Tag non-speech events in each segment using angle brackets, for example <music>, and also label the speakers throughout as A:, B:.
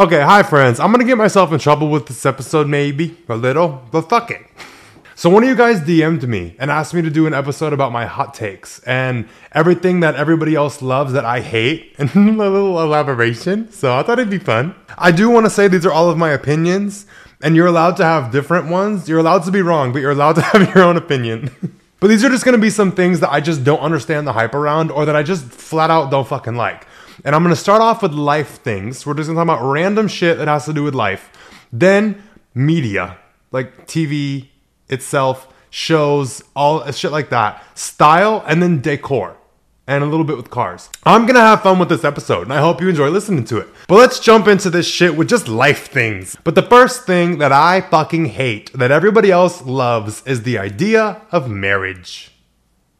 A: Okay, hi friends. I'm gonna get myself in trouble with this episode, maybe a little, but fuck it. So one of you guys DM'd me and asked me to do an episode about my hot takes and everything that everybody else loves that I hate, <laughs> and a little elaboration. So I thought it'd be fun. I do want to say these are all of my opinions, and you're allowed to have different ones. You're allowed to be wrong, but you're allowed to <laughs> have your own opinion. <laughs> but these are just gonna be some things that I just don't understand the hype around, or that I just flat out don't fucking like. And I'm gonna start off with life things. We're just gonna talk about random shit that has to do with life. Then media, like TV itself, shows, all shit like that. Style, and then decor. And a little bit with cars. I'm gonna have fun with this episode, and I hope you enjoy listening to it. But let's jump into this shit with just life things. But the first thing that I fucking hate, that everybody else loves, is the idea of marriage.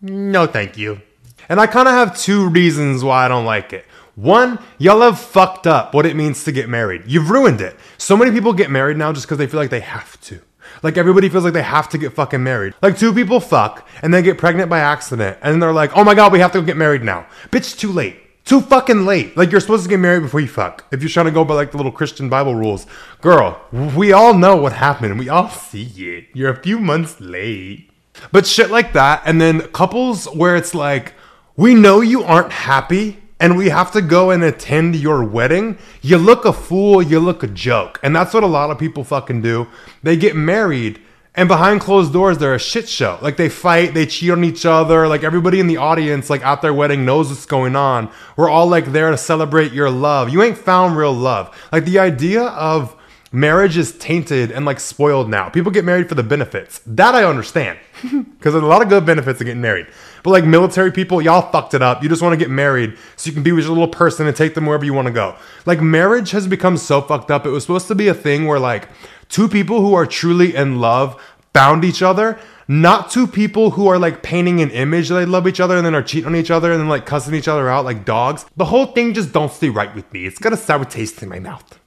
A: No, thank you. And I kind of have two reasons why I don't like it. One, y'all have fucked up what it means to get married. You've ruined it. So many people get married now just because they feel like they have to. Like everybody feels like they have to get fucking married. Like two people fuck and they get pregnant by accident and they're like, oh my god, we have to get married now. Bitch, too late. Too fucking late. Like you're supposed to get married before you fuck. If you're trying to go by like the little Christian Bible rules. Girl, we all know what happened. We all see it. You're a few months late. But shit like that. And then couples where it's like, we know you aren't happy and we have to go and attend your wedding, you look a fool, you look a joke. And that's what a lot of people fucking do. They get married and behind closed doors they're a shit show. Like they fight, they cheat on each other, like everybody in the audience like at their wedding knows what's going on. We're all like there to celebrate your love. You ain't found real love. Like the idea of marriage is tainted and like spoiled now. People get married for the benefits. That I understand. <laughs> Because there's a lot of good benefits to getting married. But like military people, y'all fucked it up. You just want to get married so you can be with your little person and take them wherever you want to go. Like marriage has become so fucked up. It was supposed to be a thing where like two people who are truly in love found each other. Not two people who are like painting an image that they love each other and then are cheating on each other and then like cussing each other out like dogs. The whole thing just don't stay right with me. It's got a sour taste in my mouth.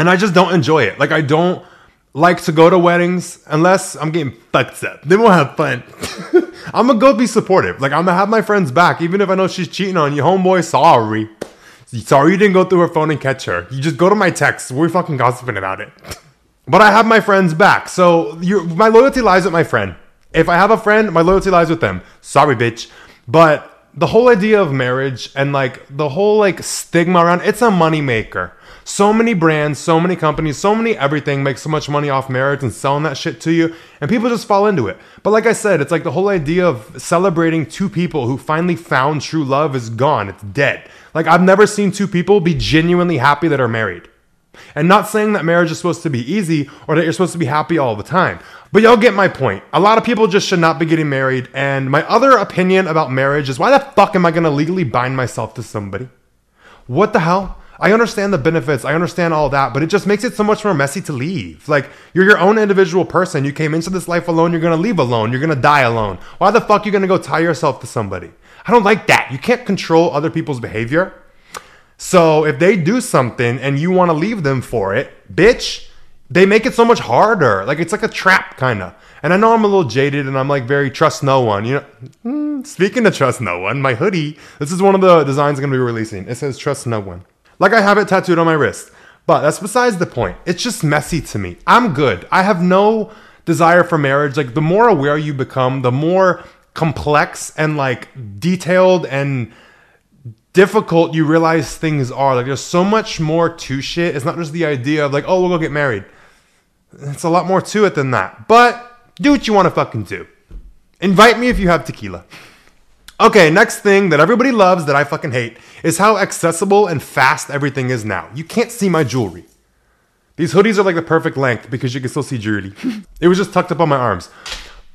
A: And I just don't enjoy it. Like I don't like to go to weddings unless I'm getting fucked up. Then we'll have fun. <laughs> I'm gonna go be supportive. Like I'm gonna have my friends back, even if I know she's cheating on you, homeboy. Sorry, sorry you didn't go through her phone and catch her. You just go to my text. We're fucking gossiping about it. <laughs> But I have my friends back, so my loyalty lies with my friend. If I have a friend, my loyalty lies with them. Sorry, bitch. But the whole idea of marriage and like the whole like stigma around it's a moneymaker. So many brands, so many companies, so many everything make so much money off marriage and selling that shit to you, and people just fall into it. But like I said, it's like the whole idea of celebrating two people who finally found true love is gone. It's dead. Like I've never seen two people be genuinely happy that are married. And not saying that marriage is supposed to be easy or that you're supposed to be happy all the time. But y'all get my point. A lot of people just should not be getting married. And my other opinion about marriage is why the fuck am I gonna legally bind myself to somebody? What the hell? I understand the benefits, I understand all that, but it just makes it so much more messy to leave. Like, you're your own individual person. You came into this life alone, you're gonna leave alone, you're gonna die alone. Why the fuck are you gonna go tie yourself to somebody? I don't like that. You can't control other people's behavior. So if they do something and you wanna leave them for it, bitch, they make it so much harder. Like, it's like a trap, kinda. And I know I'm a little jaded and I'm like very trust no one. You know, mm, speaking of trust no one, my hoodie, this is one of the designs I'm gonna be releasing. It says trust no one. Like I have it tattooed on my wrist. But that's besides the point. It's just messy to me. I'm good. I have no desire for marriage. Like the more aware you become, the more complex and like detailed and difficult you realize things are. Like there's so much more to shit. It's not just the idea of like, oh, we'll go get married. It's a lot more to it than that. But do what you want to fucking do. Invite me if you have tequila. Okay, next thing that everybody loves that I fucking hate is how accessible and fast everything is now. You can't see my jewelry. These hoodies are like the perfect length because you can still see jewelry. it was just tucked up on my arms.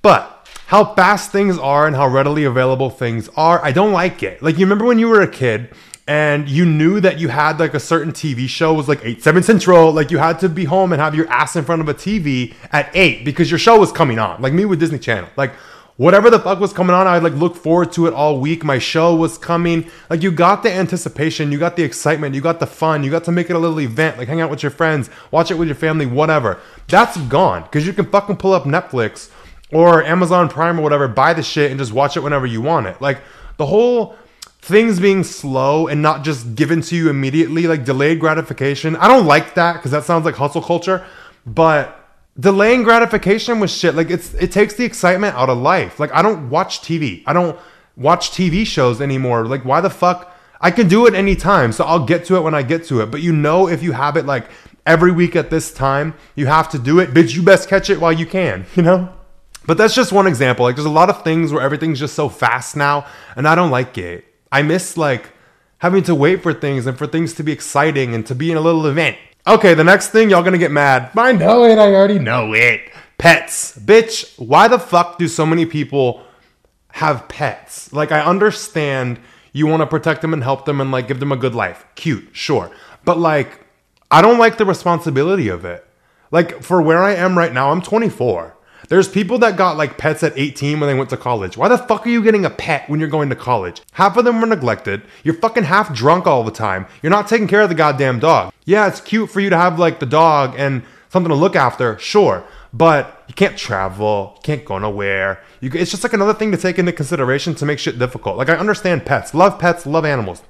A: But how fast things are and how readily available things are, I don't like it. Like, you remember when you were a kid and you knew that you had like a certain TV show was like 8 7 central like you had to be home and have your ass in front of a TV at 8 because your show was coming on like me with Disney Channel like whatever the fuck was coming on I'd like look forward to it all week. My show was coming. Like you got the anticipation you got the excitement you got the fun you got to make it a little event like hang out with your friends watch it with your family whatever. That's gone because you can fucking pull up Netflix or Amazon Prime or whatever buy the shit and just watch it whenever you want it. Like the whole things being slow and not just given to you immediately, like delayed gratification. I don't like that because that sounds like hustle culture, but delaying gratification with shit like it's it takes the excitement out of life. Like I don't watch TV. I don't watch TV shows anymore. Like why the fuck? I can do it anytime, so I'll get to it when I get to it. But you know, if you have it like every week at this time, you have to do it. Bitch, you best catch it while you can. <laughs> You know. But that's just one example. Like there's a lot of things where everything's just so fast now, and I don't like it. I miss like having to wait for things and for things to be exciting and to be in a little event. Okay, the next thing y'all gonna get mad. I know it, I already know it. Pets. Bitch, why the fuck do so many people have pets? Like, I understand you wanna protect them and help them and like give them a good life. Cute, sure. But like, I don't like the responsibility of it. Like, for where I am right now, I'm 24. There's people that got like pets at 18 when they went to college. Why the fuck are you getting a pet when you're going to college? Half of them were neglected. You're fucking half drunk all the time. You're not taking care of the goddamn dog. Yeah, it's cute for you to have like the dog and something to look after, sure. But you can't travel, you can't go nowhere. You, it's just like another thing to take into consideration to make shit difficult. Like I understand pets, love pets, love animals.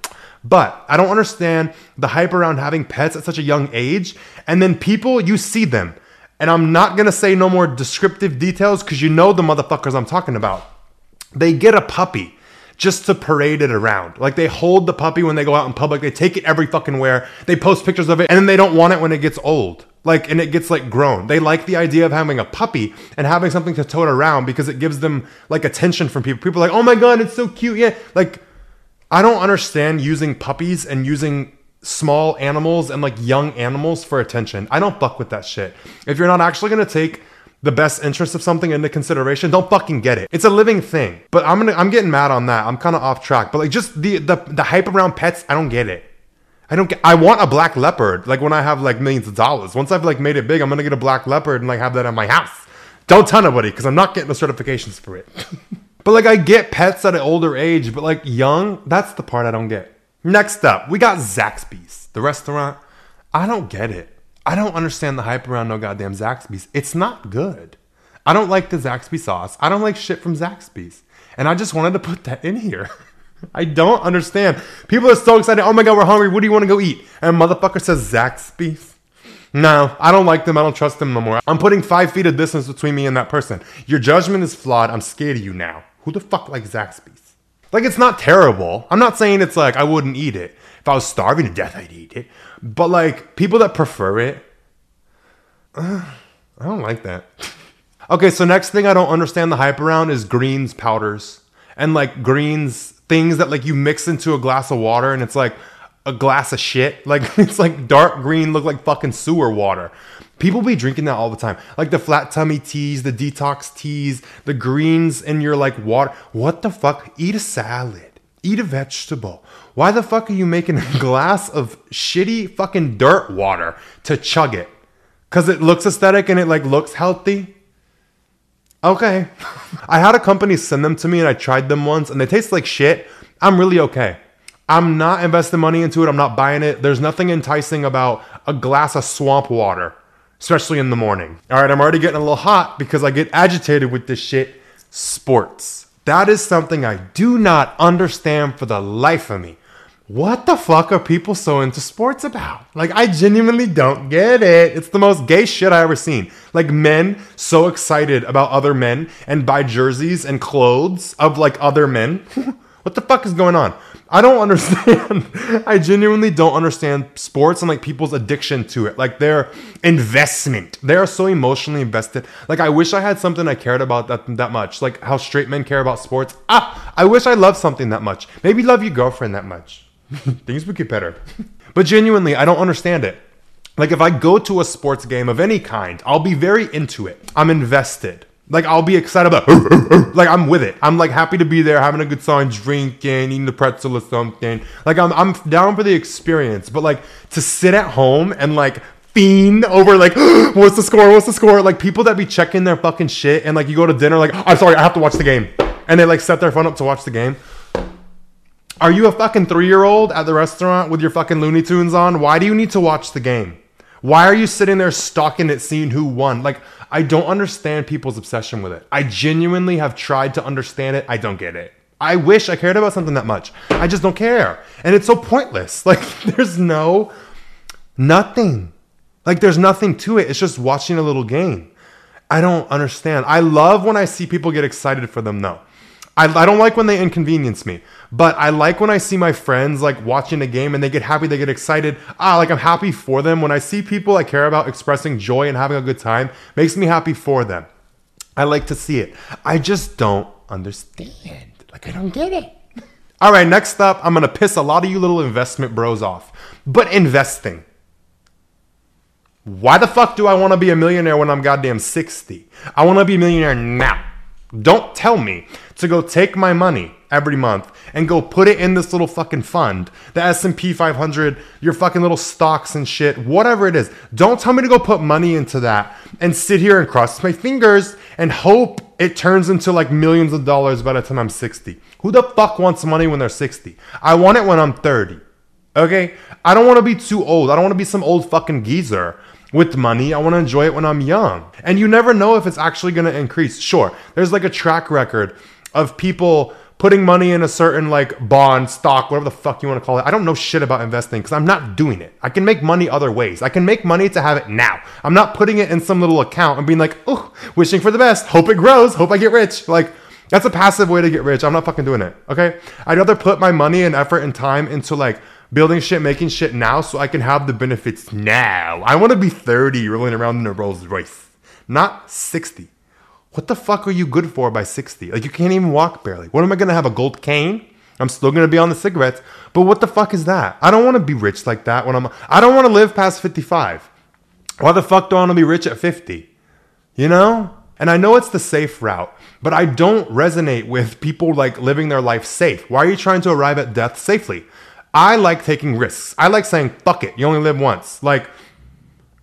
A: But I don't understand the hype around having pets at such a young age. And then people, you see them and I'm not gonna say no more descriptive details because you know the motherfuckers I'm talking about. They get a puppy just to parade it around. Like they hold the puppy when they go out in public, they take it every fucking where, they post pictures of it, and then they don't want it when it gets old. Like, and it gets like grown. They like the idea of having a puppy and having something to tote around because it gives them like attention from people. People like, oh my god, it's so cute. Yeah. Like, I don't understand using puppies and using small animals and like young animals for attention. I don't fuck with that shit. If you're not actually gonna take the best interest of something into consideration, don't fucking get it. It's a living thing. But I'm gonna I'm getting mad on that. I'm kind of off track. But like just the the the hype around pets, I don't get it. I don't get I want a black leopard like when I have like millions of dollars. Once I've like made it big, I'm gonna get a black leopard and like have that in my house. Don't tell nobody because I'm not getting the certifications for it. <laughs> but like I get pets at an older age, but like young, that's the part I don't get. Next up, we got Zaxby's, the restaurant. I don't get it. I don't understand the hype around no goddamn Zaxby's. It's not good. I don't like the Zaxby sauce. I don't like shit from Zaxby's. And I just wanted to put that in here. <laughs> I don't understand. People are so excited. Oh my god, we're hungry. What do you want to go eat? And motherfucker says Zaxby's. No, I don't like them. I don't trust them no more. I'm putting five feet of distance between me and that person. Your judgment is flawed. I'm scared of you now. Who the fuck likes Zaxby's? Like it's not terrible. I'm not saying it's like I wouldn't eat it. If I was starving to death, I'd eat it. But like people that prefer it, uh, I don't like that. okay, so next thing I don't understand the hype around is greens powders and like greens things that like you mix into a glass of water and it's like a glass of shit. <laughs> Like it's like dark green, look like fucking sewer water. People be drinking that all the time. Like the flat tummy teas, the detox teas, the greens in your like water. What the fuck? Eat a salad. Eat a vegetable. Why the fuck are you making a <laughs> glass of shitty fucking dirt water to chug it? Cause it looks aesthetic and it like looks healthy? Okay. <laughs> I had a company send them to me and I tried them once and they taste like shit. I'm really okay. I'm not investing money into it. I'm not buying it. There's nothing enticing about a glass of swamp water especially in the morning. All right, I'm already getting a little hot because I get agitated with this shit. Sports. That is something I do not understand for the life of me. What the fuck are people so into sports about? Like, I genuinely don't get it. It's the most gay shit I ever seen. Like, men so excited about other men and buy jerseys and clothes of like other men. <laughs> what the fuck is going on? I don't <laughs> understand. I genuinely don't understand sports and like people's addiction to it. Like their investment. They are so emotionally invested. Like I wish I had something I cared about that that much. Like how straight men care about sports. Ah, I wish I loved something that much. Maybe love your girlfriend that much. <laughs> Things would get better. <laughs> but genuinely, I don't understand it. Like if I go to a sports game of any kind, I'll be very into it. I'm invested. Like I'll be excited about like I'm with it. I'm like happy to be there, having a good time, drinking, eating the pretzel or something. Like I'm I'm down for the experience. But like to sit at home and like fiend over like <gasps> what's the score? What's the score? Like people that be checking their fucking shit and like you go to dinner like I'm sorry, I have to watch the game. And they like set their phone up to watch the game. Are you a fucking three year old at the restaurant with your fucking Looney Tunes on? Why do you need to watch the game? Why are you sitting there stalking it, seeing who won? Like, I don't understand people's obsession with it. I genuinely have tried to understand it. I don't get it. I wish I cared about something that much. I just don't care. And it's so pointless. <laughs> Like, there's no, nothing. Like, there's nothing to it. It's just watching a little game. I don't understand. I love when I see people get excited for them, though. I, I don't like when they inconvenience me, but I like when I see my friends like watching a game and they get happy, they get excited. Ah, like I'm happy for them. When I see people I care about expressing joy and having a good time, makes me happy for them. I like to see it. I just don't understand. Like I don't get it. <laughs> All right, next up, I'm gonna piss a lot of you little investment bros off. But investing. Why the fuck do I wanna be a millionaire when I'm goddamn 60? I wanna be a millionaire now. Don't tell me to go take my money every month and go put it in this little fucking fund, the S&P 500, your fucking little stocks and shit, whatever it is. Don't tell me to go put money into that and sit here and cross my fingers and hope it turns into like millions of dollars by the time I'm 60. Who the fuck wants money when they're 60? I want it when I'm 30. Okay? I don't want to be too old. I don't want to be some old fucking geezer with money. I want to enjoy it when I'm young. And you never know if it's actually going to increase. Sure, there's like a track record of people putting money in a certain like bond, stock, whatever the fuck you want to call it. I don't know shit about investing because I'm not doing it. I can make money other ways. I can make money to have it now. I'm not putting it in some little account and being like, oh, wishing for the best, hope it grows, hope I get rich. Like, that's a passive way to get rich. I'm not fucking doing it. Okay. I'd rather put my money and effort and time into like building shit, making shit now so I can have the benefits now. I want to be 30 rolling around in a Rolls Royce, not 60. What the fuck are you good for by 60? Like, you can't even walk barely. What am I gonna have? A gold cane? I'm still gonna be on the cigarettes, but what the fuck is that? I don't wanna be rich like that when I'm. I don't wanna live past 55. Why the fuck do I wanna be rich at 50? You know? And I know it's the safe route, but I don't resonate with people like living their life safe. Why are you trying to arrive at death safely? I like taking risks. I like saying, fuck it, you only live once. Like,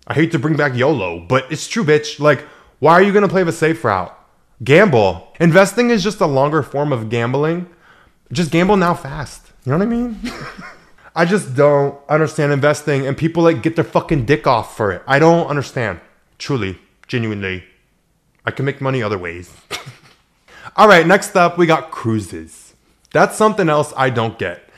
A: I hate to bring back YOLO, but it's true, bitch. Like, why are you gonna play the safe route? Gamble. Investing is just a longer form of gambling. Just gamble now fast. You know what I mean? <laughs> I just don't understand investing and people like get their fucking dick off for it. I don't understand. Truly, genuinely. I can make money other ways. <laughs> All right, next up, we got cruises. That's something else I don't get.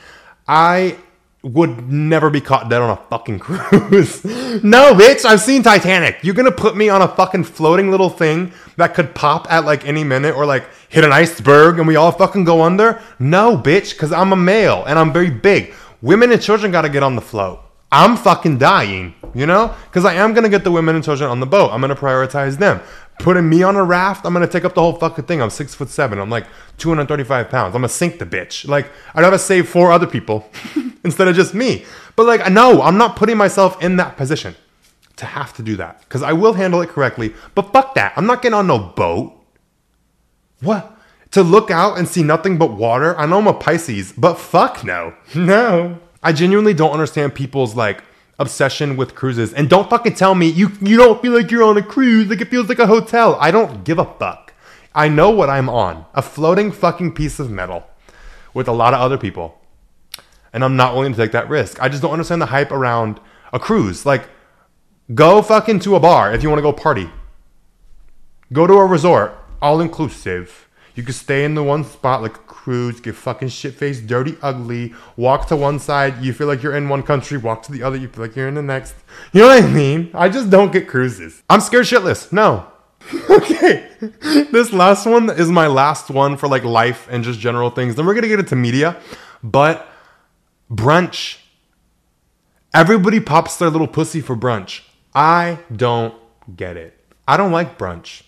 A: I would never be caught dead on a fucking <laughs> cruise. no, bitch, I've seen Titanic. You're gonna put me on a fucking floating little thing that could pop at like any minute or like hit an iceberg and we all fucking go under? No, bitch, because I'm a male and I'm very big. Women and children gotta get on the float. I'm fucking dying, you know? Because I am gonna get the women and children on the boat. I'm gonna prioritize them putting me on a raft, I'm gonna take up the whole fucking thing. I'm six foot seven. I'm like 235 pounds. I'm gonna sink the bitch. Like I'd rather save four other people <laughs> instead of just me. But like, no, I'm not putting myself in that position to have to do that because I will handle it correctly. But fuck that. I'm not getting on no boat. What? To look out and see nothing but water? I know I'm a Pisces, but fuck no. <laughs> No. I genuinely don't understand people's like obsession with cruises. And don't fucking tell me you you don't feel like you're on a cruise, like it feels like a hotel. I don't give a fuck. I know what I'm on. A floating fucking piece of metal with a lot of other people. And I'm not willing to take that risk. I just don't understand the hype around a cruise. Like go fucking to a bar if you want to go party. Go to a resort, all inclusive. You could stay in the one spot like a cruise, get fucking shit faced, dirty, ugly, walk to one side, you feel like you're in one country, walk to the other, you feel like you're in the next. You know what I mean? I just don't get cruises. I'm scared shitless. No. <laughs> okay. This last one is my last one for like life and just general things. Then we're gonna get into media. But brunch. Everybody pops their little pussy for brunch. I don't get it. I don't like brunch.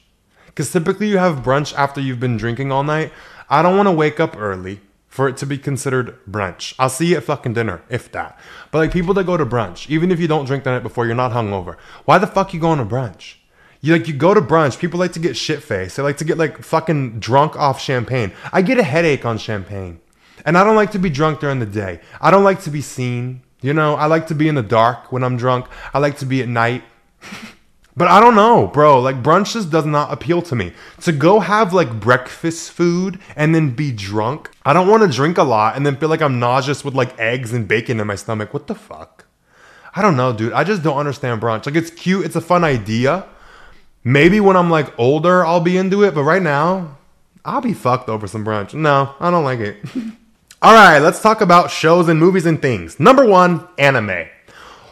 A: Because typically you have brunch after you've been drinking all night. I don't want to wake up early for it to be considered brunch. I'll see you at fucking dinner, if that. But like people that go to brunch, even if you don't drink the night before, you're not hungover. Why the fuck you going to brunch? You like you go to brunch, people like to get shit faced. They like to get like fucking drunk off champagne. I get a headache on champagne. And I don't like to be drunk during the day. I don't like to be seen. You know, I like to be in the dark when I'm drunk. I like to be at night. <laughs> But I don't know, bro. Like brunch just does not appeal to me. To go have like breakfast food and then be drunk. I don't want to drink a lot and then feel like I'm nauseous with like eggs and bacon in my stomach. What the fuck? I don't know, dude. I just don't understand brunch. Like it's cute, it's a fun idea. Maybe when I'm like older, I'll be into it, but right now, I'll be fucked over some brunch. No, I don't like it. <laughs> All right, let's talk about shows and movies and things. Number one, anime.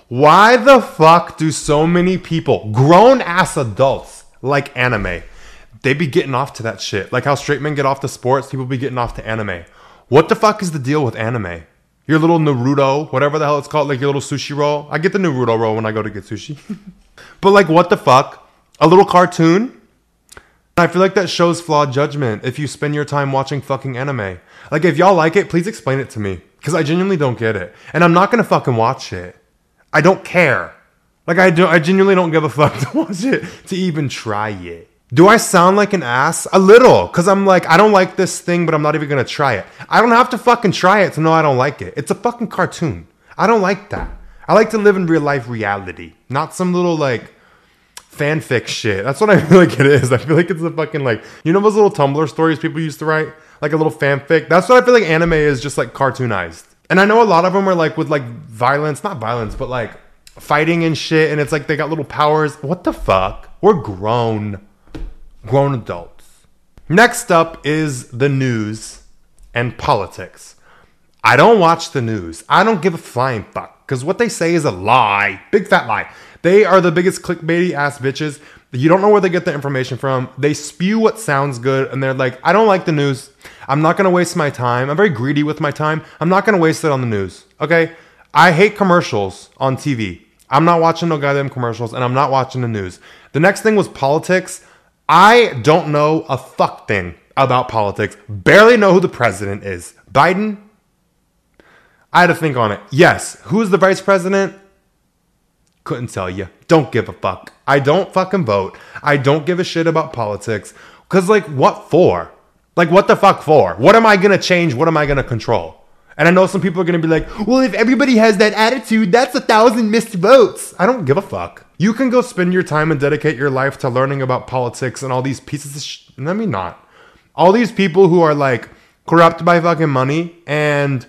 A: Why the fuck do so many people, grown ass adults, like anime? They be getting off to that shit. Like how straight men get off to sports, people be getting off to anime. What the fuck is the deal with anime? Your little Naruto, whatever the hell it's called, like your little sushi roll. I get the Naruto roll when I go to get sushi. <laughs> but like, what the fuck? A little cartoon? I feel like that shows flawed judgment if you spend your time watching fucking anime. Like, if y'all like it, please explain it to me. Because I genuinely don't get it. And I'm not gonna fucking watch it. I don't care. Like, I, do, I genuinely don't give a fuck <laughs> to watch it, to even try it. Do I sound like an ass? A little. Because I'm like, I don't like this thing, but I'm not even gonna try it. I don't have to fucking try it to know I don't like it. It's a fucking cartoon. I don't like that. I like to live in real life reality, not some little like fanfic shit. That's what I <laughs> feel like it is. I feel like it's a fucking like you know those little Tumblr stories people used to write, like a little fanfic. That's what I feel like anime is, just like cartoonized. And I know a lot of them are like with like violence, not violence, but like fighting and shit. And it's like they got little powers. What the fuck? We're grown, grown adults. Next up is the news and politics. I don't watch the news. I don't give a flying fuck because what they say is a lie. Big fat lie. They are the biggest clickbaity ass bitches. You don't know where they get the information from. They spew what sounds good and they're like, I don't like the news. I'm not gonna waste my time. I'm very greedy with my time. I'm not gonna waste it on the news. Okay? I hate commercials on TV. I'm not watching no goddamn commercials and I'm not watching the news. The next thing was politics. I don't know a fuck thing about politics. Barely know who the president is. Biden? I had to think on it. Yes. Who's the vice president? Couldn't tell you. Don't give a fuck. I don't fucking vote. I don't give a shit about politics. Cause like what for? Like what the fuck for? What am I gonna change? What am I gonna control? And I know some people are gonna be like, well, if everybody has that attitude, that's a thousand missed votes. I don't give a fuck. You can go spend your time and dedicate your life to learning about politics and all these pieces of sh- let me not. All these people who are like corrupt by fucking money and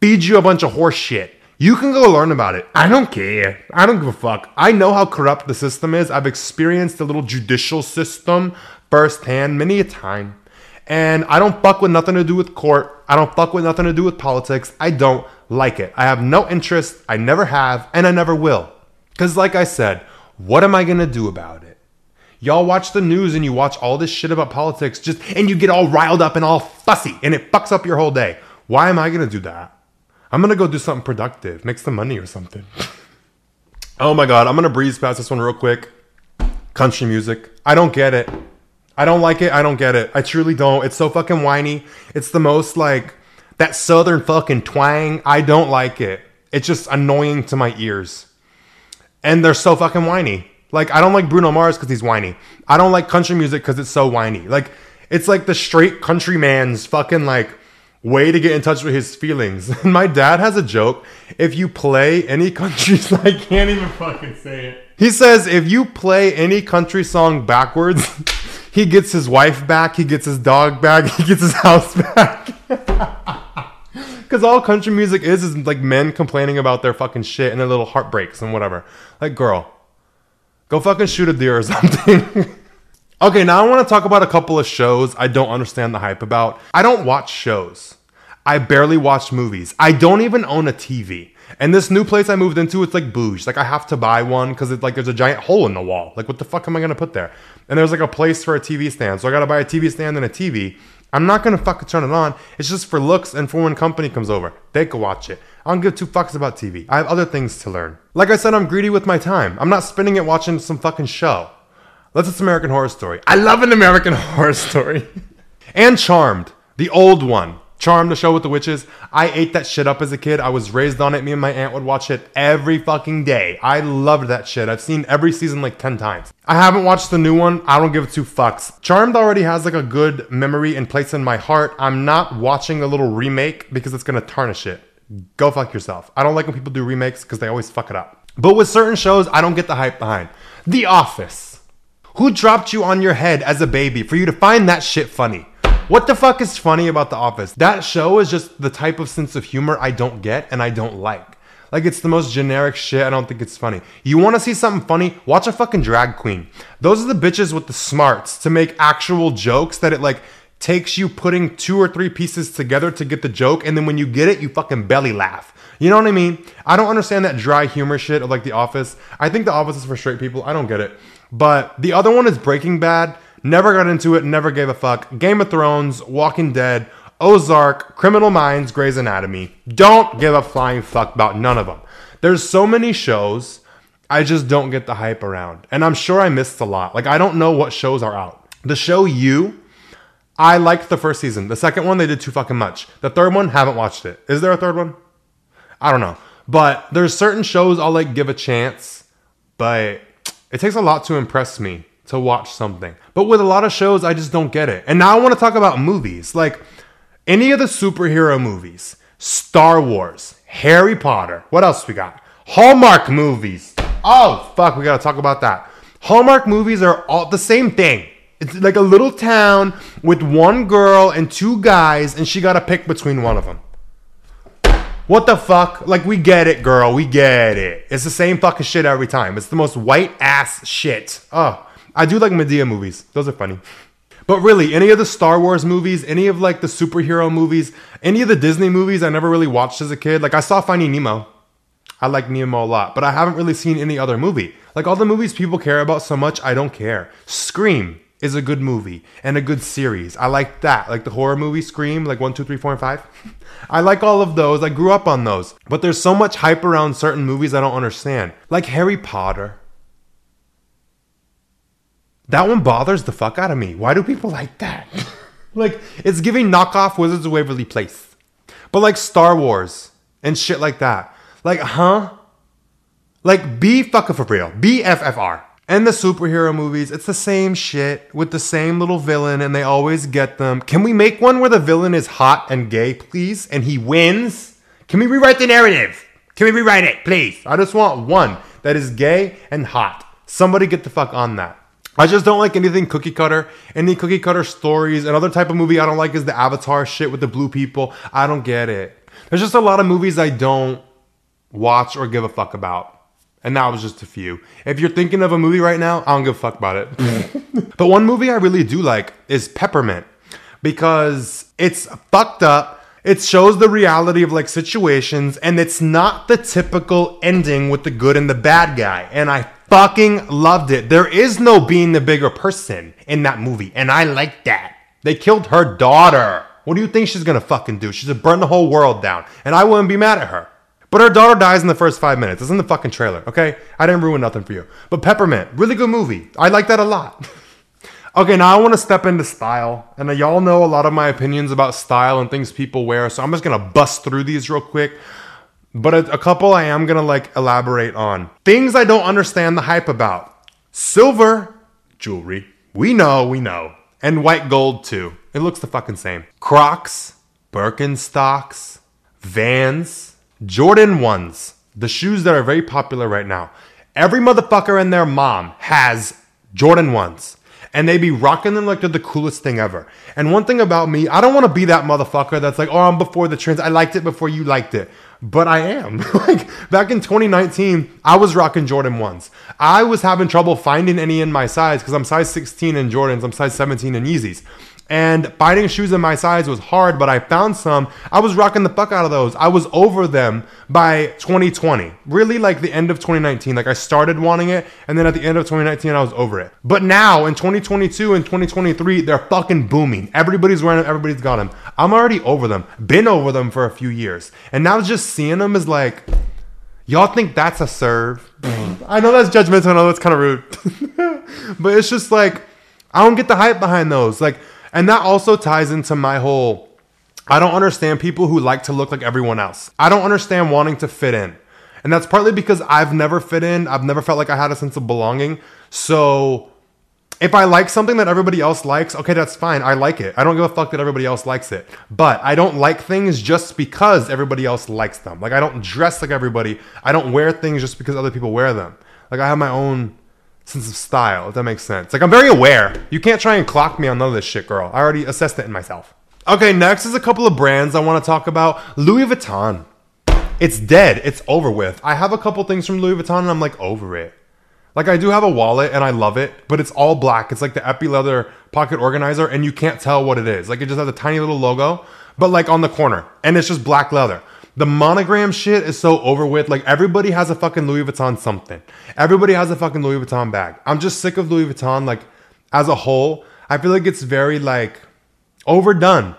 A: feed you a bunch of horse shit. You can go learn about it. I don't care. I don't give a fuck. I know how corrupt the system is. I've experienced the little judicial system firsthand many a time. And I don't fuck with nothing to do with court. I don't fuck with nothing to do with politics. I don't like it. I have no interest. I never have, and I never will. Because, like I said, what am I going to do about it? Y'all watch the news and you watch all this shit about politics just and you get all riled up and all fussy and it fucks up your whole day. Why am I going to do that? I'm gonna go do something productive, make some money or something. oh my god, I'm gonna breeze past this one real quick. Country music. I don't get it. I don't like it. I don't get it. I truly don't. It's so fucking whiny. It's the most like that southern fucking twang. I don't like it. It's just annoying to my ears. And they're so fucking whiny. Like I don't like Bruno Mars because he's whiny. I don't like country music because it's so whiny. Like it's like the straight country man's fucking like way to get in touch with his feelings. <laughs> And my dad has a joke. If you play any country <laughs> I can't even fucking say it. He says if you play any country song backwards, <laughs> he gets his wife back, he gets his dog back, he gets his house back. Because all country music is is like men complaining about their fucking shit and their little heartbreaks and whatever. Like, girl, go fucking shoot a deer or something. Okay, now I want to talk about a couple of shows I don't understand the hype about. I don't watch shows. I barely watch movies. I don't even own a TV. And this new place I moved into, it's like bouge. Like I have to buy one because it's like there's a giant hole in the wall. Like what the fuck am I gonna put there? And there's like a place for a TV stand, so I gotta buy a TV stand and a TV. I'm not gonna fucking turn it on. It's just for looks and for when company comes over. They can watch it. I don't give two fucks about TV. I have other things to learn. Like I said, I'm greedy with my time. I'm not spending it watching some fucking show. Let's just American Horror Story. I love an American <laughs> Horror Story. and Charmed, the old one. Charmed, the show with the witches. I ate that shit up as a kid. I was raised on it. Me and my aunt would watch it every fucking day. I loved that shit. I've seen every season like 10 times. I haven't watched the new one. I don't give two fucks. Charmed already has like a good memory and place in my heart. I'm not watching a little remake because it's gonna tarnish it. Go fuck yourself. I don't like when people do remakes because they always fuck it up. But with certain shows, I don't get the hype behind. The Office. Who dropped you on your head as a baby for you to find that shit funny? What the fuck is funny about The Office? That show is just the type of sense of humor I don't get and I don't like. Like it's the most generic shit. I don't think it's funny. You want to see something funny? Watch a fucking drag queen. Those are the bitches with the smarts to make actual jokes that it like takes you putting two or three pieces together to get the joke, and then when you get it, you fucking belly laugh. You know what I mean? I don't understand that dry humor shit of like The Office. I think The Office is for straight people. I don't get it. But the other one is Breaking Bad. Never got into it, never gave a fuck. Game of Thrones, Walking Dead, Ozark, Criminal Minds, Grey's Anatomy. Don't give a flying fuck about none of them. There's so many shows I just don't get the hype around. And I'm sure I missed a lot. Like I don't know what shows are out. The show You, I liked the first season. The second one they did too fucking much. The third one, haven't watched it. Is there a third one? I don't know. But there's certain shows I'll like give a chance, but it takes a lot to impress me to watch something. But with a lot of shows, I just don't get it. And now I want to talk about movies. Like any of the superhero movies, Star Wars, Harry Potter. What else we got? Hallmark movies. Oh, fuck, we got to talk about that. Hallmark movies are all the same thing. It's like a little town with one girl and two guys, and she got to pick between one of them. What the fuck? Like, we get it, girl. We get it. It's the same fucking shit every time. It's the most white ass shit. Oh, I do like Madea movies. Those are funny. But really, any of the Star Wars movies, any of like the superhero movies, any of the Disney movies I never really watched as a kid. Like, I saw Finding Nemo. I like Nemo a lot, but I haven't really seen any other movie. Like, all the movies people care about so much, I don't care. Scream is a good movie and a good series. I like that. Like the horror movie Scream, like 1, 2, 3, 4, and 5. <laughs> I like all of those. I grew up on those. But there's so much hype around certain movies I don't understand. Like Harry Potter. That one bothers the fuck out of me. Why do people like that? <laughs> like, it's giving knockoff Wizards of Waverly Place. But like Star Wars and shit like that. Like, huh? Like, be fucking for real. Be FFR. And the superhero movies, it's the same shit with the same little villain, and they always get them. Can we make one where the villain is hot and gay, please? And he wins? Can we rewrite the narrative? Can we rewrite it, please? I just want one that is gay and hot. Somebody get the fuck on that. I just don't like anything cookie cutter. Any cookie cutter stories. Another type of movie I don't like is the Avatar shit with the blue people. I don't get it. There's just a lot of movies I don't watch or give a fuck about. And that was just a few. If you're thinking of a movie right now, I don't give a fuck about it. <laughs> but one movie I really do like is Peppermint because it's fucked up. It shows the reality of like situations and it's not the typical ending with the good and the bad guy. And I fucking loved it. There is no being the bigger person in that movie. And I like that. They killed her daughter. What do you think she's gonna fucking do? She's gonna burn the whole world down. And I wouldn't be mad at her. But her daughter dies in the first five minutes. It's in the fucking trailer, okay? I didn't ruin nothing for you. But Peppermint, really good movie. I like that a lot. <laughs> okay, now I want to step into style. And y'all know a lot of my opinions about style and things people wear. So I'm just to bust through these real quick. But a, a couple I am to like elaborate on. Things I don't understand the hype about. Silver jewelry. We know, we know. And white gold too. It looks the fucking same. Crocs, Birkenstocks, Vans, Jordan 1s, the shoes that are very popular right now. Every motherfucker and their mom has Jordan 1s. And they be rocking them like they're the coolest thing ever. And one thing about me, I don't want to be that motherfucker that's like, oh, I'm before the trends. I liked it before you liked it. But I am. <laughs> like back in 2019, I was rocking Jordan 1s. I was having trouble finding any in my size because I'm size 16 in Jordans, I'm size 17 in Yeezys. And finding shoes in my size was hard, but I found some. I was rocking the fuck out of those. I was over them by 2020. Really, like the end of 2019. Like I started wanting it, and then at the end of 2019, I was over it. But now in 2022 and 2023, they're fucking booming. Everybody's wearing them, everybody's got them. I'm already over them, been over them for a few years. And now just seeing them is like, y'all think that's a serve? Mm. I know that's judgmental, I know that's kind of rude. <laughs> but it's just like, I don't get the hype behind those. Like, and that also ties into my whole I don't understand people who like to look like everyone else. I don't understand wanting to fit in. And that's partly because I've never fit in. I've never felt like I had a sense of belonging. So if I like something that everybody else likes, okay, that's fine. I like it. I don't give a fuck that everybody else likes it. But I don't like things just because everybody else likes them. Like I don't dress like everybody. I don't wear things just because other people wear them. Like I have my own sense of style, if that makes sense. Like I'm very aware. You can't try and clock me on none of this shit, girl. I already assessed it in myself. Okay, next is a couple of brands I want to talk about. Louis Vuitton. It's dead. It's over with. I have a couple things from Louis Vuitton and I'm like over it. Like I do have a wallet and I love it, but it's all black. It's like the Epi leather pocket organizer and you can't tell what it is. Like it just has a tiny little logo, but like on the corner and it's just black leather. The monogram shit is so over with. Like everybody has a fucking Louis Vuitton something. Everybody has a fucking Louis Vuitton bag. I'm just sick of Louis Vuitton like as a whole. I feel like it's very like overdone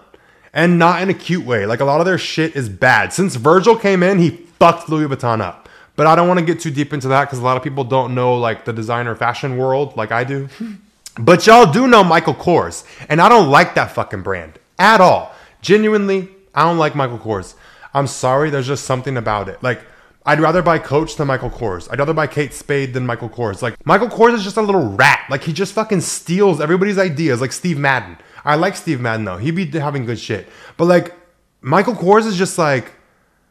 A: and not in a cute way. Like a lot of their shit is bad. Since Virgil came in, he fucked Louis Vuitton up. But I don't want to get too deep into that because a lot of people don't know like the designer fashion world like I do. <laughs> but y'all do know Michael Kors, and I don't like that fucking brand at all. Genuinely, I don't like Michael Kors. I'm sorry, there's just something about it. Like I'd rather buy Coach than Michael Kors. I'd rather buy Kate Spade than Michael Kors. Like Michael Kors is just a little rat. Like he just fucking steals everybody's ideas. Like Steve Madden. I like Steve Madden though. He would be having good shit. But like Michael Kors is just like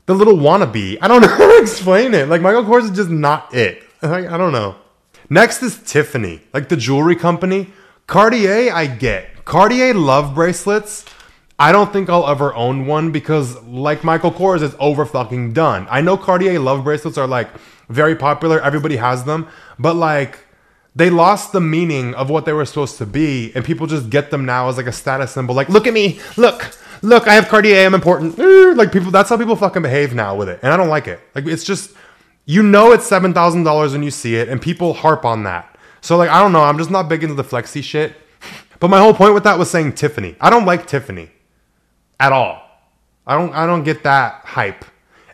A: the little wannabe. I don't <laughs> know how to explain it. Like Michael Kors is just not it. <laughs> I, I don't know. Next is Tiffany, like the jewelry company. Cartier, I get. Cartier love bracelets. I don't think I'll ever own one because, like Michael Kors, it's over fucking done. I know Cartier love bracelets are like very popular. Everybody has them, but like they lost the meaning of what they were supposed to be, and people just get them now as like a status symbol. Like, look at me, look, look, I have Cartier, I'm important. Eh, like people, that's how people fucking behave now with it, and I don't like it. Like it's just, you know, it's seven thousand dollars when you see it, and people harp on that. So like, I don't know, I'm just not big into the flexi shit. But my whole point with that was saying Tiffany. I don't like Tiffany at all. I don't, I don't get that hype.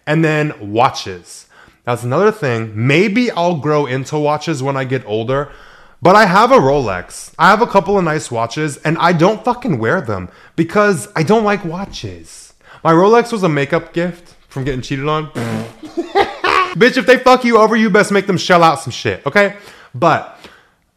A: And then watches. That's another thing. Maybe I'll grow into watches when I get older. But I have a Rolex. I have a couple of nice watches, and I don't fucking wear them because I don't like watches. My Rolex was a makeup gift from getting cheated on. <laughs> Bitch, if they fuck you over, you best make them shell out some shit, okay? But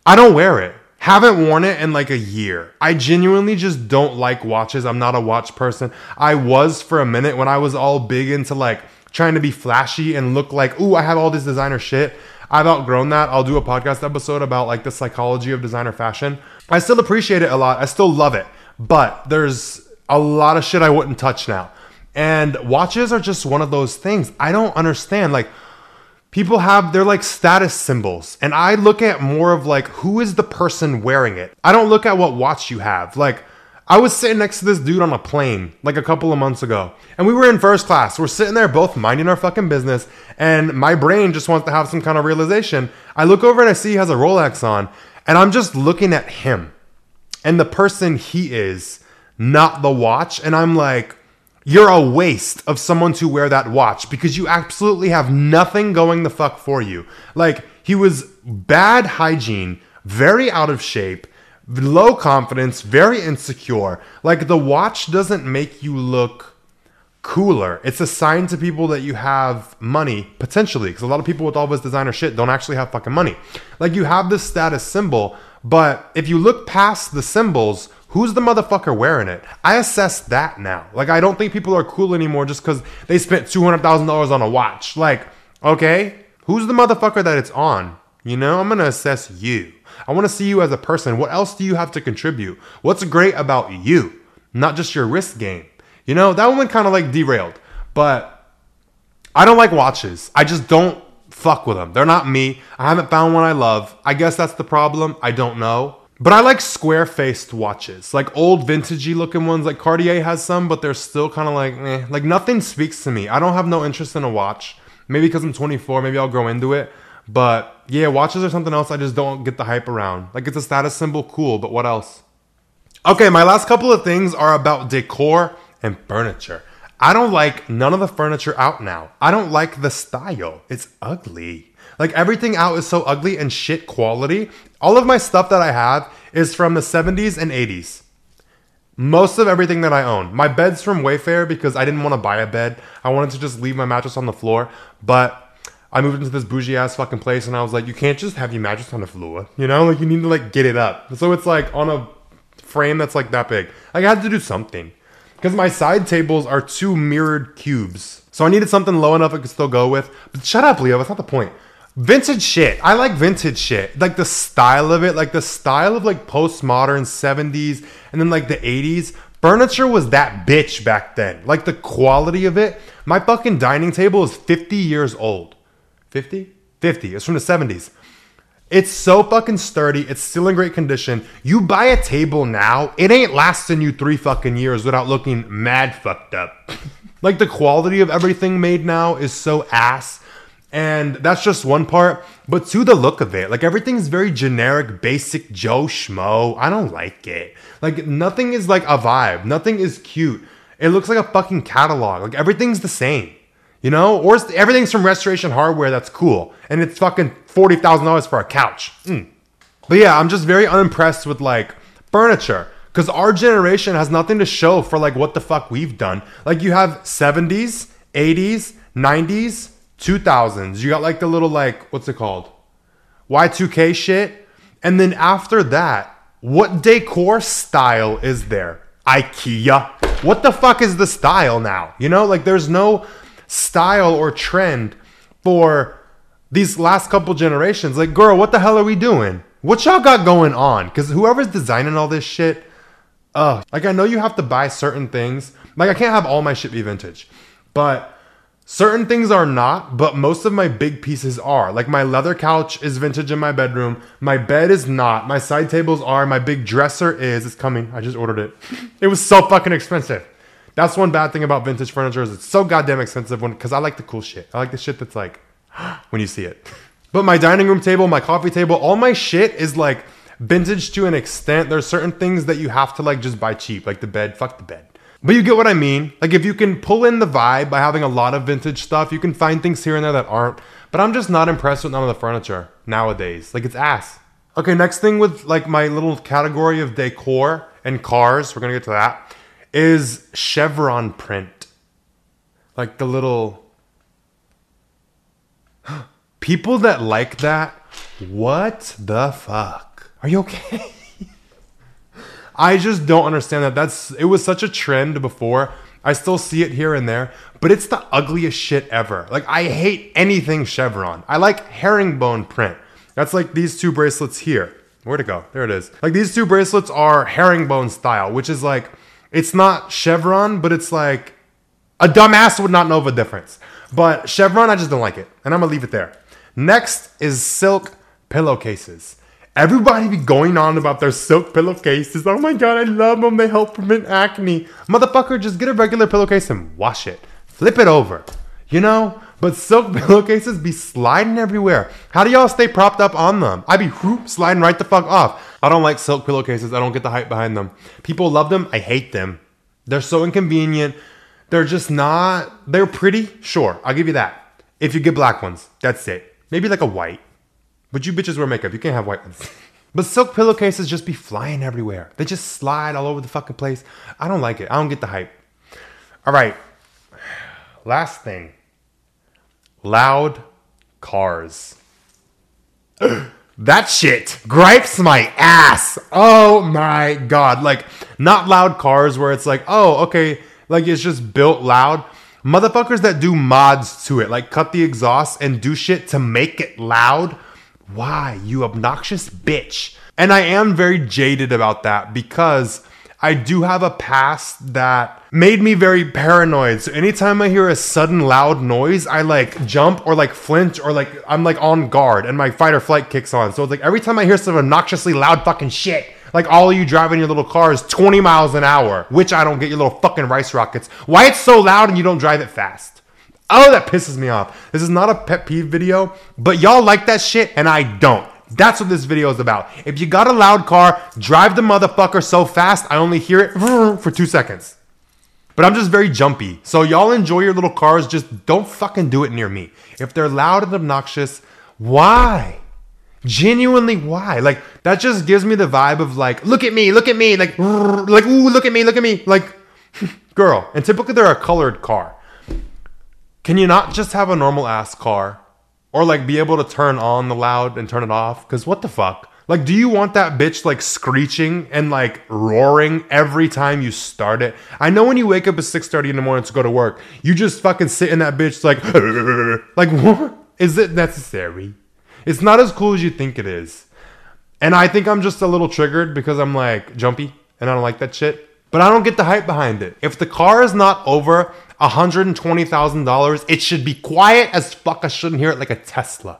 A: I don't wear it. Haven't worn it in like a year. I genuinely just don't like watches. I'm not a watch person. I was for a minute when I was all big into like trying to be flashy and look like, ooh, I have all this designer shit. I've outgrown that. I'll do a podcast episode about like the psychology of designer fashion. I still appreciate it a lot. I still love it. But there's a lot of shit I wouldn't touch now. And watches are just one of those things. I don't understand. Like people have they're like status symbols. And I look at more of like who is the person wearing it. I don't look at what watch you have. Like I was sitting next to this dude on a plane like a couple of months ago, and we were in first class. We're sitting there both minding our fucking business, and my brain just wants to have some kind of realization. I look over and I see he has a Rolex on, and I'm just looking at him and the person he is, not the watch. And I'm like, you're a waste of someone to wear that watch because you absolutely have nothing going the fuck for you. Like, he was bad hygiene, very out of shape low confidence, very insecure. Like the watch doesn't make you look cooler. It's a sign to people that you have money potentially because a lot of people with all this designer shit don't actually have fucking money. Like you have this status symbol, but if you look past the symbols, who's the motherfucker wearing it? I assess that now. Like I don't think people are cool anymore just cuz they spent $200,000 on a watch. Like, okay, who's the motherfucker that it's on? You know, I'm to assess you. I want to see you as a person. What else do you have to contribute? What's great about you? Not just your wrist game. You know, that one went kind of like derailed. But I don't like watches. I just don't fuck with them. They're not me. I haven't found one I love. I guess that's the problem. I don't know. But I like square faced watches, like old vintagey looking ones. Like Cartier has some, but they're still kind of like, eh. Like nothing speaks to me. I don't have no interest in a watch. Maybe because I'm 24, maybe I'll grow into it. But yeah, watches are something else I just don't get the hype around. Like it's a status symbol, cool, but what else? Okay, my last couple of things are about decor and furniture. I don't like none of the furniture out now. I don't like the style. It's ugly. Like everything out is so ugly and shit quality. All of my stuff that I have is from the 70s and 80s. Most of everything that I own. My bed's from Wayfair because I didn't want to buy a bed. I wanted to just leave my mattress on the floor. But I moved into this bougie ass fucking place and I was like, you can't just have your mattress on the floor. You know? Like you need to like get it up. So it's like on a frame that's like that big. Like I had to do something. Because my side tables are two mirrored cubes. So I needed something low enough I could still go with. But shut up, Leo. That's not the point. Vintage shit. I like vintage shit. Like the style of it, like the style of like postmodern 70s and then like the 80s. Furniture was that bitch back then. Like the quality of it. My fucking dining table is 50 years old. 50? 50. It's from the 70s. It's so fucking sturdy. It's still in great condition. You buy a table now, it ain't lasting you three fucking years without looking mad fucked up. <laughs> like the quality of everything made now is so ass and that's just one part. But to the look of it, like everything's very generic, basic Joe Schmo. I don't like it. Like nothing is like a vibe. Nothing is cute. It looks like a fucking catalog. Like everything's the same. You know? Or everything's from Restoration Hardware that's cool. And it's fucking $40,000 for a couch. Mm. But yeah, I'm just very unimpressed with like furniture. Because our generation has nothing to show for like what the fuck we've done. Like you have 70s, 80s, 90s, 2000s. You got like the little like what's it called? Y2K shit. And then after that, what decor style is there? IKEA. What the fuck is the style now? You know, like there's no style or trend for these last couple generations. Like, girl, what the hell are we doing? What y'all got going on? Because whoever's designing all this shit, uh, like I know you have to buy certain things. Like I can't have all my shit be vintage, but Certain things are not, but most of my big pieces are. Like my leather couch is vintage in my bedroom. My bed is not. My side tables are. My big dresser is. It's coming. I just ordered it. <laughs> It was so fucking expensive. That's one bad thing about vintage furniture is it's so goddamn expensive when because I like the cool shit. I like the shit that's like <gasps> when you see it. But my dining room table, my coffee table, all my shit is like vintage to an extent. There's certain things that you have to like just buy cheap, like the bed. Fuck the bed. But you get what I mean. Like if you can pull in the vibe by having a lot of vintage stuff, you can find things here and there that aren't. But I'm just not impressed with none of the furniture nowadays. Like it's ass. Okay, next thing with like my little category of decor and cars, we're gonna get to that, is chevron print. Like the little <gasps> people that like that, what the fuck? Are you okay? <laughs> I just don't understand that. That's it was such a trend before. I still see it here and there, but it's the ugliest shit ever. Like I hate anything chevron. I like herringbone print. That's like these two bracelets here. Where'd it go? There it is. Like these two bracelets are herringbone style, which is like it's not chevron, but it's like a dumbass would not know the difference. But chevron, I just don't like it, and I'm gonna leave it there. Next is silk pillowcases. Everybody be going on about their silk pillowcases. Oh my god, I love them. They help prevent acne. Motherfucker, just get a regular pillowcase and wash it. Flip it over. You know? But silk <laughs> pillowcases be sliding everywhere. How do y'all stay propped up on them? I be whoop, sliding right the fuck off. I don't like silk pillowcases. I don't get the hype behind them. People love them. I hate them. They're so inconvenient. They're just not. They're pretty. Sure, I'll give you that. If you get black ones, that's it. Maybe like a white. But you bitches wear makeup. You can't have white ones. But silk pillowcases just be flying everywhere. They just slide all over the fucking place. I don't like it. I don't get the hype. All right. Last thing loud cars. <gasps> that shit gripes my ass. Oh my god. Like, not loud cars where it's like, oh, okay, like it's just built loud. Motherfuckers that do mods to it, like cut the exhaust and do shit to make it loud why, you obnoxious bitch? And I am very jaded about that because I do have a past that made me very paranoid. So anytime I hear a sudden loud noise, I like jump or like flinch or like I'm like on guard and my fight or flight kicks on. So it's like every time I hear some obnoxiously loud fucking shit, like all of you driving your little cars 20 miles an hour, which I don't get your little fucking rice rockets. Why it's so loud and you don't drive it fast? Oh, that pisses me off. This is not a pet peeve video, but y'all like that shit and I don't. That's what this video is about. If you got a loud car, drive the motherfucker so fast I only hear it <laughs> for two seconds. But I'm just very jumpy. So y'all enjoy your little cars, just don't fucking do it near me. If they're loud and obnoxious, why? Genuinely, why? Like that just gives me the vibe of like, look at me, look at me, like, <laughs> like, ooh, look at me, look at me, like, <laughs> girl. And typically they're a colored car. Can you not just have a normal ass car, or like be able to turn on the loud and turn it off? Cause what the fuck? Like, do you want that bitch like screeching and like roaring every time you start it? I know when you wake up at 6:30 in the morning to go to work, you just fucking sit in that bitch like <laughs> like what? Is it necessary? It's not as cool as you think it is. And I think I'm just a little triggered because I'm like jumpy and I don't like that shit. But I don't get the hype behind it. If the car is not over $120,000, it should be quiet as fuck. I shouldn't hear it like a Tesla.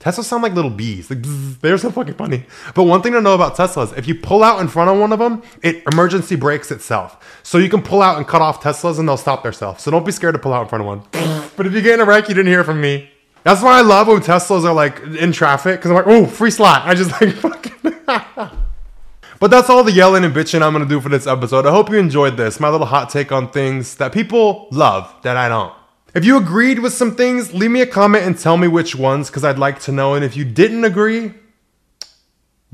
A: Teslas sound like little bees. Like bzz, they're so fucking funny. But one thing to know about Teslas, if you pull out in front of one of them, it emergency brakes itself. So you can pull out and cut off Teslas and they'll stop themselves. So don't be scared to pull out in front of one. <laughs> but if you get in a wreck, you didn't hear from me. That's why I love when Teslas are like in traffic because I'm like, oh, free slot. I just like <laughs> fucking. <laughs> But that's all the yelling and bitching I'm gonna do for this episode. I hope you enjoyed this, my little hot take on things that people love that I don't. If you agreed with some things, leave me a comment and tell me which ones, because I'd like to know. And if you didn't agree,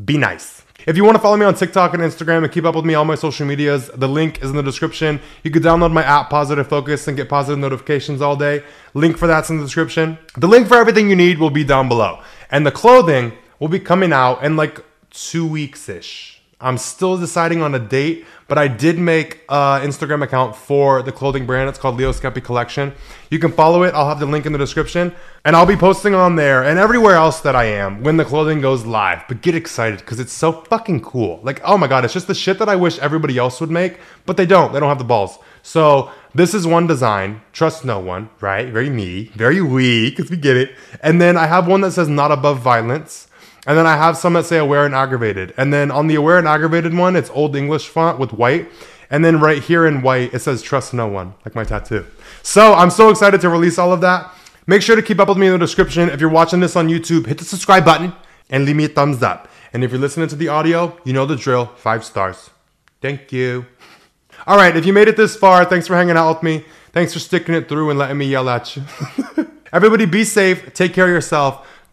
A: be nice. If you want to follow me on TikTok and Instagram and keep up with me on my social medias, the link is in the description. You can download my app, Positive Focus, and get positive notifications all day. Link for that's in the description. The link for everything you need will be down below. And the clothing will be coming out in like two weeks ish. I'm still deciding on a date, but I did make an Instagram account for the clothing brand. It's called Leo Skepi Collection. You can follow it. I'll have the link in the description. And I'll be posting on there and everywhere else that I am when the clothing goes live. But get excited because it's so fucking cool. Like, oh my God, it's just the shit that I wish everybody else would make, but they don't. They don't have the balls. So this is one design. Trust no one, right? Very me, very we, because we get it. And then I have one that says not above violence. And then I have some that say aware and aggravated. And then on the aware and aggravated one, it's old English font with white. And then right here in white, it says trust no one, like my tattoo. So I'm so excited to release all of that. Make sure to keep up with me in the description. If you're watching this on YouTube, hit the subscribe button and leave me a thumbs up. And if you're listening to the audio, you know the drill five stars. Thank you. All right, if you made it this far, thanks for hanging out with me. Thanks for sticking it through and letting me yell at you. <laughs> Everybody be safe, take care of yourself.